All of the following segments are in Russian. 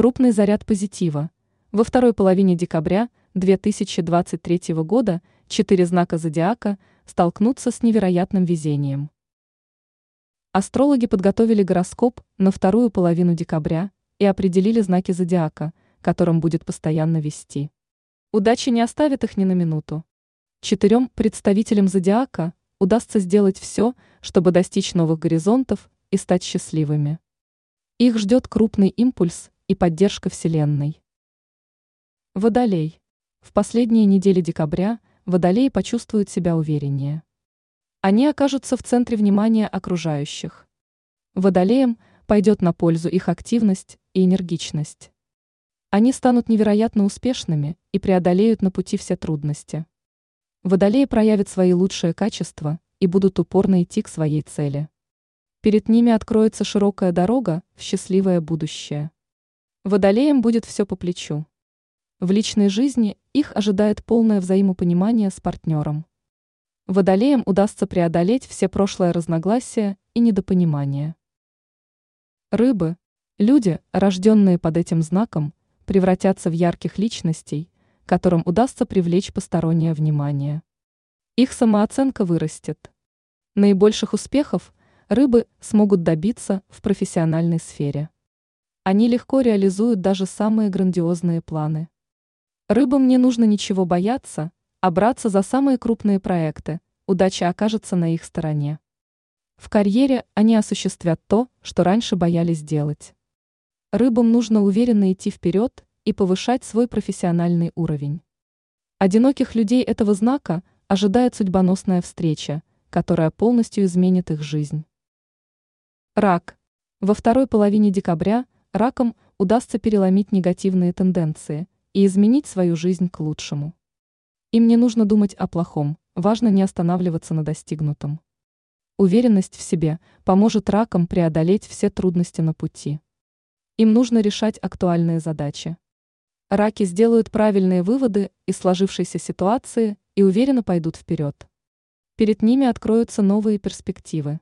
Крупный заряд позитива. Во второй половине декабря 2023 года четыре знака зодиака столкнутся с невероятным везением. Астрологи подготовили гороскоп на вторую половину декабря и определили знаки зодиака, которым будет постоянно вести. Удача не оставит их ни на минуту. Четырем представителям зодиака удастся сделать все, чтобы достичь новых горизонтов и стать счастливыми. Их ждет крупный импульс и поддержка Вселенной. Водолей. В последние недели декабря водолеи почувствуют себя увереннее. Они окажутся в центре внимания окружающих. Водолеям пойдет на пользу их активность и энергичность. Они станут невероятно успешными и преодолеют на пути все трудности. Водолеи проявят свои лучшие качества и будут упорно идти к своей цели. Перед ними откроется широкая дорога в счастливое будущее. Водолеям будет все по плечу. В личной жизни их ожидает полное взаимопонимание с партнером. Водолеям удастся преодолеть все прошлые разногласия и недопонимания. Рыбы, люди, рожденные под этим знаком, превратятся в ярких личностей, которым удастся привлечь постороннее внимание. Их самооценка вырастет. Наибольших успехов рыбы смогут добиться в профессиональной сфере. Они легко реализуют даже самые грандиозные планы. Рыбам не нужно ничего бояться, а браться за самые крупные проекты, удача окажется на их стороне. В карьере они осуществят то, что раньше боялись делать. Рыбам нужно уверенно идти вперед и повышать свой профессиональный уровень. Одиноких людей этого знака ожидает судьбоносная встреча, которая полностью изменит их жизнь. Рак. Во второй половине декабря ракам удастся переломить негативные тенденции и изменить свою жизнь к лучшему. Им не нужно думать о плохом, важно не останавливаться на достигнутом. Уверенность в себе поможет ракам преодолеть все трудности на пути. Им нужно решать актуальные задачи. Раки сделают правильные выводы из сложившейся ситуации и уверенно пойдут вперед. Перед ними откроются новые перспективы.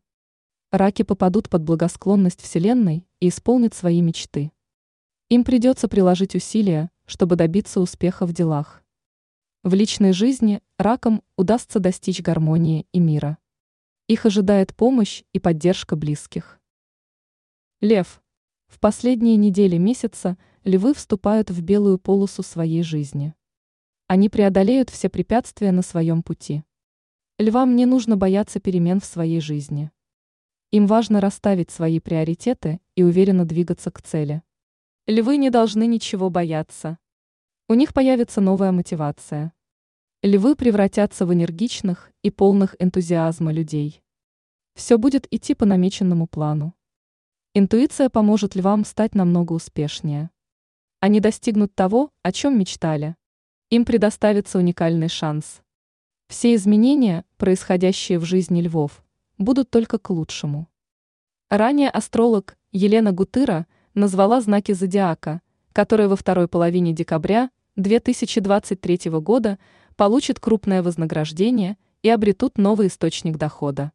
Раки попадут под благосклонность Вселенной и исполнят свои мечты. Им придется приложить усилия, чтобы добиться успеха в делах. В личной жизни ракам удастся достичь гармонии и мира. Их ожидает помощь и поддержка близких. Лев. В последние недели месяца львы вступают в белую полосу своей жизни. Они преодолеют все препятствия на своем пути. Львам не нужно бояться перемен в своей жизни. Им важно расставить свои приоритеты и уверенно двигаться к цели. Львы не должны ничего бояться. У них появится новая мотивация. Львы превратятся в энергичных и полных энтузиазма людей. Все будет идти по намеченному плану. Интуиция поможет львам стать намного успешнее. Они достигнут того, о чем мечтали. Им предоставится уникальный шанс. Все изменения, происходящие в жизни львов, будут только к лучшему. Ранее астролог Елена Гутыра назвала знаки зодиака, которые во второй половине декабря 2023 года получат крупное вознаграждение и обретут новый источник дохода.